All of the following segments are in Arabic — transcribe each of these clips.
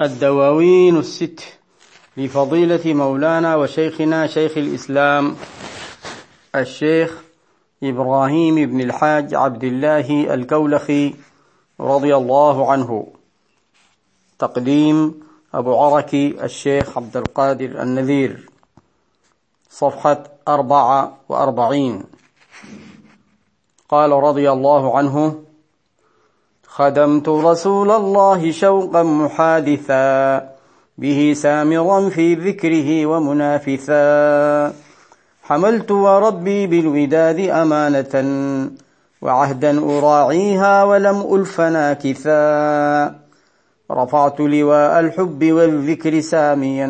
الدواوين الست لفضيلة مولانا وشيخنا شيخ الإسلام الشيخ إبراهيم بن الحاج عبد الله الكولخي رضي الله عنه. تقديم أبو عركي الشيخ عبد القادر النذير. صفحة أربعة وأربعين. قال رضي الله عنه خدمت رسول الله شوقا محادثا به سامرا في ذكره ومنافثا حملت وربي بالوداد أمانة وعهدا أراعيها ولم ألف ناكثا. رفعت لواء الحب والذكر ساميا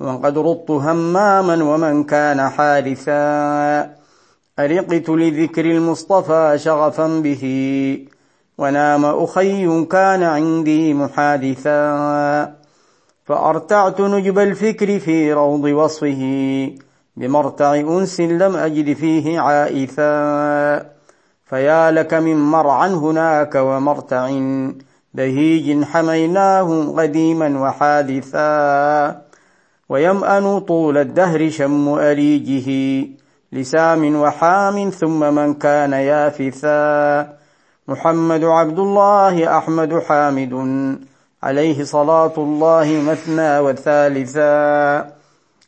وقد رضت هماما ومن كان حارثا. أرقت لذكر المصطفى شغفا به ونام أخي كان عندي محادثا فأرتعت نجب الفكر في روض وصفه بمرتع أنس لم أجد فيه عائثا. فيا لك من مرعى هناك ومرتع بهيج حميناه قديما وحادثا. ويمأن طول الدهر شم أريجه لسام وحام ثم من كان يافثا. محمد عبد الله أحمد حامد عليه صلاة الله مثنى وثالثا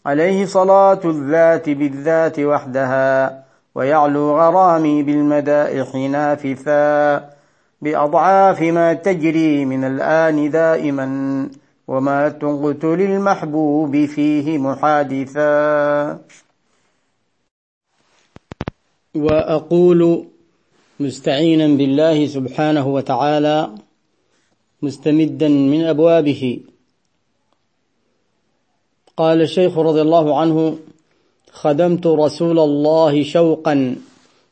عليه صلاة الذات بالذات وحدها ويعلو غرامي بالمدائح نافثا بأضعاف ما تجري من الآن دائما وما تنقت للمحبوب فيه محادثا. وأقول مستعينا بالله سبحانه وتعالى مستمدا من أبوابه. قال الشيخ رضي الله عنه خدمت رسول الله شوقا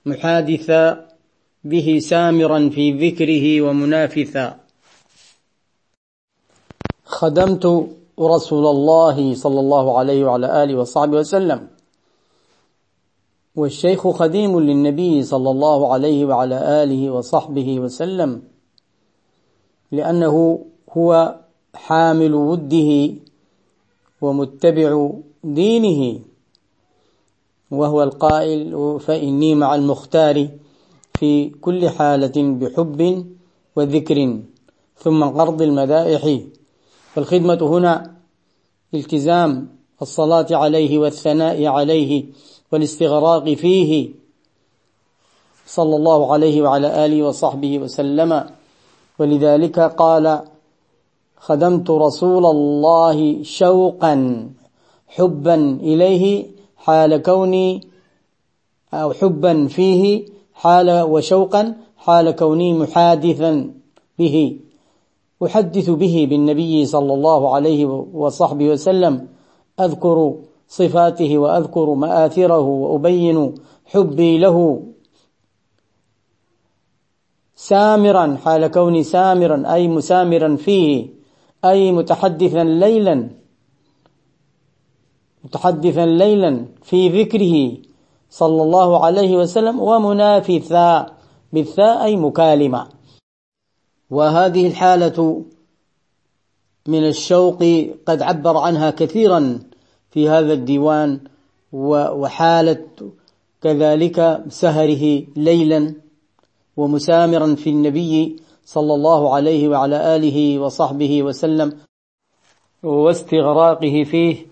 محادثا به سامرا في ذكره ومنافثا. خدمت رسول الله صلى الله عليه وعلى آله وصحبه وسلم. والشيخ خديم للنبي صلى الله عليه وعلى آله وصحبه وسلم لأنه هو حامل وده ومتبع دينه وهو القائل فإني مع المختار في كل حالة بحب وذكر ثم قرض المدائح. فالخدمة هنا التزام الصلاة عليه والثناء عليه والاستغراق فيه. صلى الله عليه وعلى آله وصحبه وسلم. ولذلك قال خدمت رسول الله شوقا حبا إليه حال كوني أو حبا فيه حال وشوقا حال كوني محادثا به أحدث به بالنبي صلى الله عليه وصحبه وسلم أذكر صفاته وأذكر مآثره وأبين حبي له. سامرا حال كوني سامرا أي مسامرا فيه أي متحدثا ليلا متحدثا ليلا في ذكره صلى الله عليه وسلم ومنافثا بالثاء أي مكالمة. وهذه الحالة من الشوق قد عبر عنها كثيرا في هذا الديوان وحالة كذلك سهره ليلا ومسامرا في النبي صلى الله عليه وعلى آله وصحبه وسلم واستغراقه فيه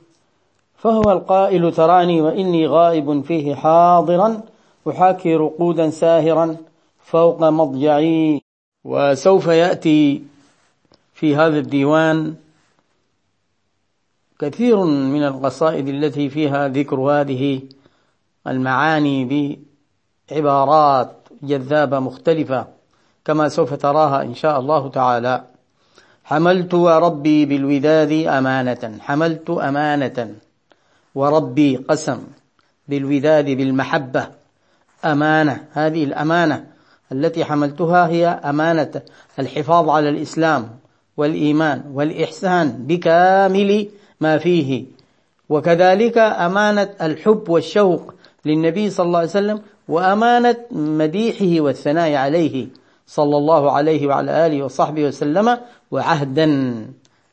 فهو القائل تراني وإني غائب فيه حاضرا أحاكي رقودا ساهرا فوق مضجعي وسوف يأتي في هذا الديوان كثير من القصائد التي فيها ذكر هذه المعاني بعبارات جذابة مختلفة كما سوف تراها إن شاء الله تعالى. حملت وربي بالوداد أمانة حملت أمانة وربي قسم بالوداد بالمحبة. أمانة هذه الأمانة التي حملتها هي أمانة الحفاظ على الإسلام. والإيمان والإحسان بكامل ما فيه. وكذلك أمانة الحب والشوق للنبي صلى الله عليه وسلم وأمانة مديحه والثناء عليه صلى الله عليه وعلى آله وصحبه وسلم وعهدا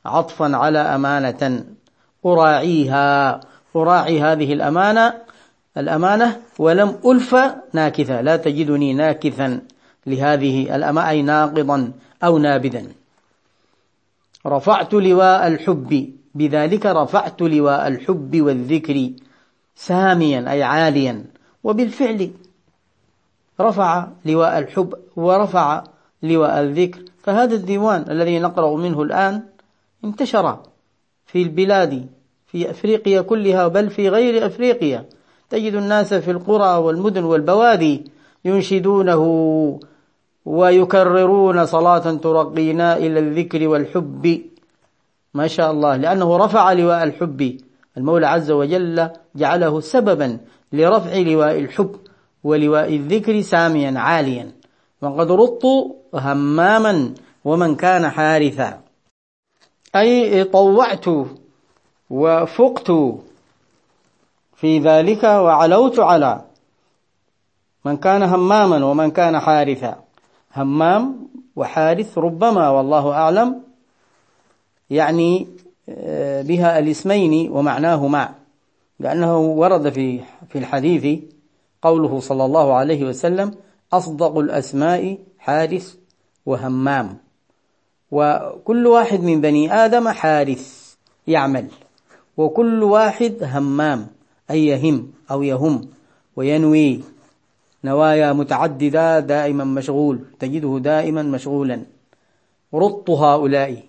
عطفا على أمانة. أراعيها أراعي هذه الأمانة الأمانة ولم ألف ناكثا لا تجدني ناكثا لهذه الأمانة أي ناقضا أو نابذا رفعت لواء الحب بذلك رفعت لواء الحب والذكر ساميا أي عاليا. وبالفعل رفع لواء الحب ورفع لواء الذكر. فهذا الديوان الذي نقرأ منه الآن انتشر في البلاد في أفريقيا كلها بل في غير أفريقيا. تجد الناس في القرى والمدن والبوادي ينشدونه ويكررون صلاة ترقينا إلى الذكر والحب. ما شاء الله. لأنه رفع لواء الحب. المولى عز وجل جعله سببا لرفع لواء الحب ولواء الذكر ساميا عاليا. وقد رط هماما ومن كان حارثا. أي طوعت وفقت في ذلك وعلوت على من كان هماما ومن كان حارثا. همام وحارث ربما والله أعلم يعني آه، بها الاسمين ومعناهما لأنه ورد في في الحديث قوله صلى الله عليه وسلم أصدق الأسماء حارث وهمام. وكل واحد من بني آدم حارث يعمل وكل واحد همام أي يهم أو يهم وينوي. نوايا متعددة دائما مشغول تجده دائما مشغولا. رط هؤلاء.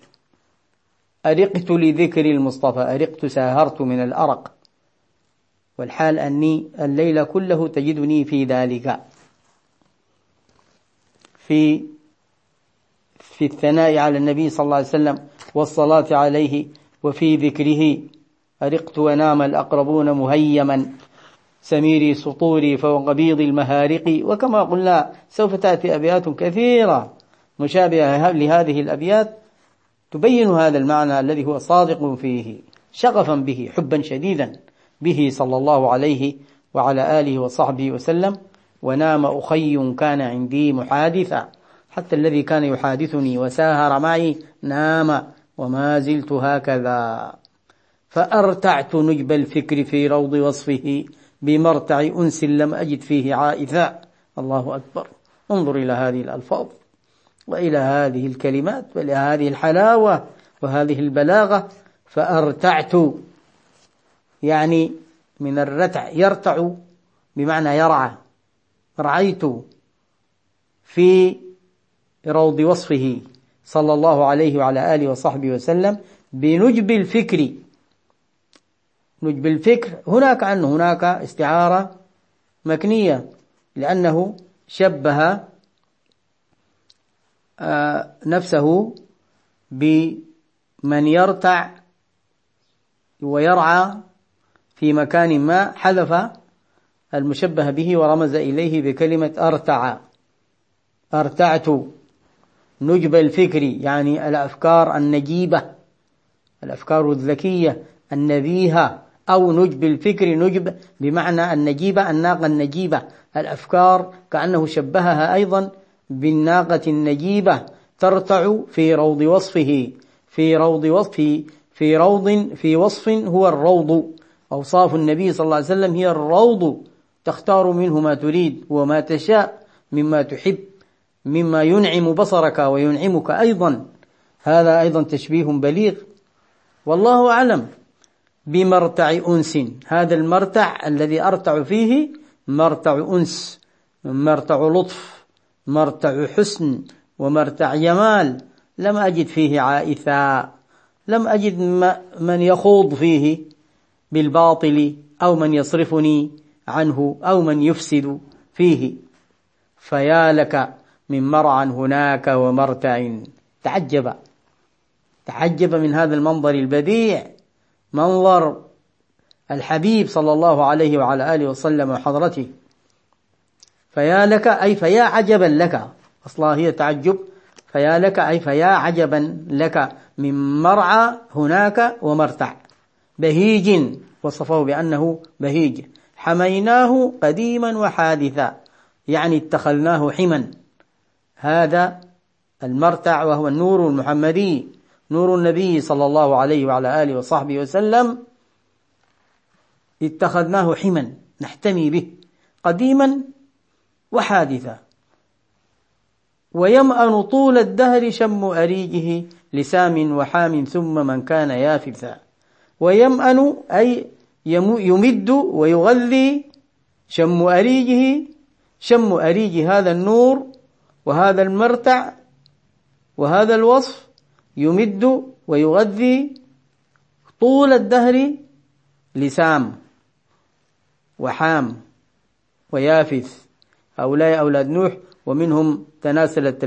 أرقت لذكر المصطفى أرقت ساهرت من الأرق. والحال أني الليل كله تجدني في ذلك. في في الثناء على النبي صلى الله عليه وسلم والصلاة عليه وفي ذكره أرقت ونام الأقربون مهيما. سميري سطوري فوق بيض المهارق. وكما قلنا سوف تأتي أبيات كثيرة مشابهة لهذه الأبيات. تبين هذا المعنى الذي هو صادق فيه شغفا به حبا شديدا به صلى الله عليه وعلى آله وصحبه وسلم. ونام أخي كان عندي محادثا. حتى الذي كان يحادثني وساهر معي نام وما زلت هكذا. فأرتعت نجب الفكر في روض وصفه. بمرتع أنس لم أجد فيه عائثا الله أكبر. انظر إلى هذه الألفاظ وإلى هذه الكلمات وإلى هذه الحلاوة وهذه البلاغة. فأرتعت. يعني من الرتع يرتع بمعنى يرعى. رعيت في روض وصفه صلى الله عليه وعلى آله وصحبه وسلم بنجب الفكر. نجب الفكر هناك عنه هناك استعارة مكنية لأنه شبه آه، نفسه بمن يرتع ويرعى في مكان ما حذف المشبه به ورمز إليه بكلمة أرتع. أرتعت. نجب الفكر يعني الأفكار النجيبة الأفكار الذكية النبيهة. أو نجب الفكر نجب بمعنى النجيبة الناقة النجيبة. الأفكار كأنه شبهها أيضا بالناقة النجيبة ترتع في روض وصفه. في روض وصف في روض في وصف هو الروض. أوصاف النبي صلى الله عليه وسلم هي الروض. تختار منه ما تريد وما تشاء مما تحب مما ينعم بصرك وينعمك أيضا. هذا أيضا تشبيه بليغ. والله أعلم. بمرتع أنس. هذا المرتع الذي أرتع فيه مرتع أنس مرتع لطف مرتع حسن ومرتع جمال. لم أجد فيه عائثا لم أجد من يخوض فيه بالباطل أو من يصرفني عنه أو من يفسد فيه. فيا لك من مرعى هناك ومرتع. تعجب تعجب من هذا المنظر البديع. منظر الحبيب صلى الله عليه وعلى آله وسلم وحضرته. فيا لك أي فيا عجبا لك. أصلا هي تعجب. فيا لك أي فيا عجبا لك. من مرعى هناك ومرتع. بهيج وصفه بأنه بهيج. حميناه قديما وحادثا. يعني اتخذناه حما. هذا المرتع وهو النور المحمدي. نور النبي صلى الله عليه وعلى آله وصحبه وسلم اتخذناه حما نحتمي به قديما وحادثا. ويمأن طول الدهر شم أريجه لسام وحام ثم من كان يافثا. ويمأن أي يمد ويغذي شم أريجه شم أريج هذا النور وهذا المرتع وهذا الوصف يمد ويغذي طول الدهر لسام وحام ويافث. هؤلاء أولاد نوح ومنهم تناسلت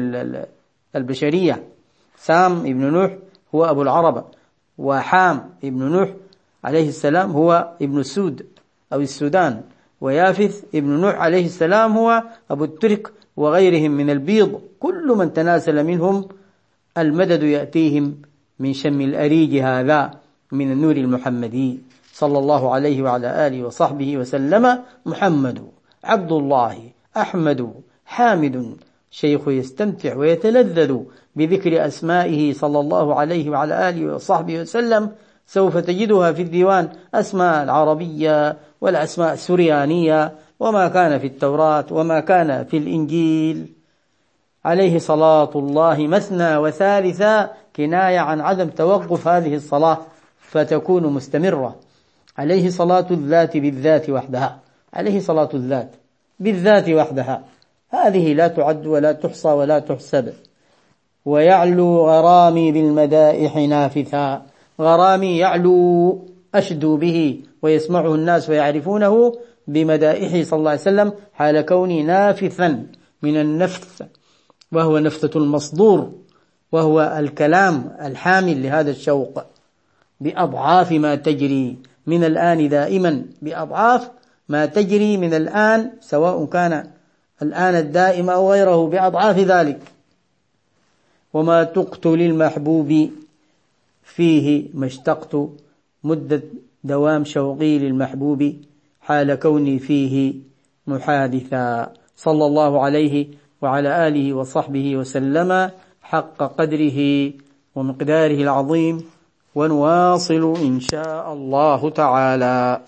البشرية. سام ابن نوح هو أبو العرب وحام ابن نوح عليه السلام هو ابن السود أو السودان ويافث ابن نوح عليه السلام هو أبو الترك وغيرهم من البيض. كل من تناسل منهم المدد يأتيهم من شم الأريج هذا من النور المحمدي صلى الله عليه وعلى آله وصحبه وسلم. محمد عبد الله أحمد حامد. شيخ يستمتع ويتلذذ بذكر أسمائه صلى الله عليه وعلى آله وصحبه وسلم. سوف تجدها في الديوان أسماء العربية والأسماء السريانية وما كان في التوراة وما كان في الإنجيل. عليه صلاة الله مثنى وثالثا كناية عن عدم توقف هذه الصلاة فتكون مستمرة. عليه صلاة الذات بالذات وحدها. عليه صلاة الذات بالذات وحدها. هذه لا تعد ولا تحصى ولا تحسب. ويعلو غرامي بالمدائح نافثا. غرامي يعلو أشدو به ويسمعه الناس ويعرفونه بمدائحه صلى الله عليه وسلم حال كوني نافثا من النفث وهو نفثة المصدور وهو الكلام الحامل لهذا الشوق. بأضعاف ما تجري من الآن دائما بأضعاف ما تجري من الآن سواء كان الآن الدائم أو غيره بأضعاف ذلك. وما تقتل المحبوب فيه ما اشتقت مدة دوام شوقي للمحبوب حال كوني فيه محادثا. صلى الله عليه وعلى آله وصحبه وسلم حق قدره ومقداره العظيم ونواصل إن شاء الله تعالى.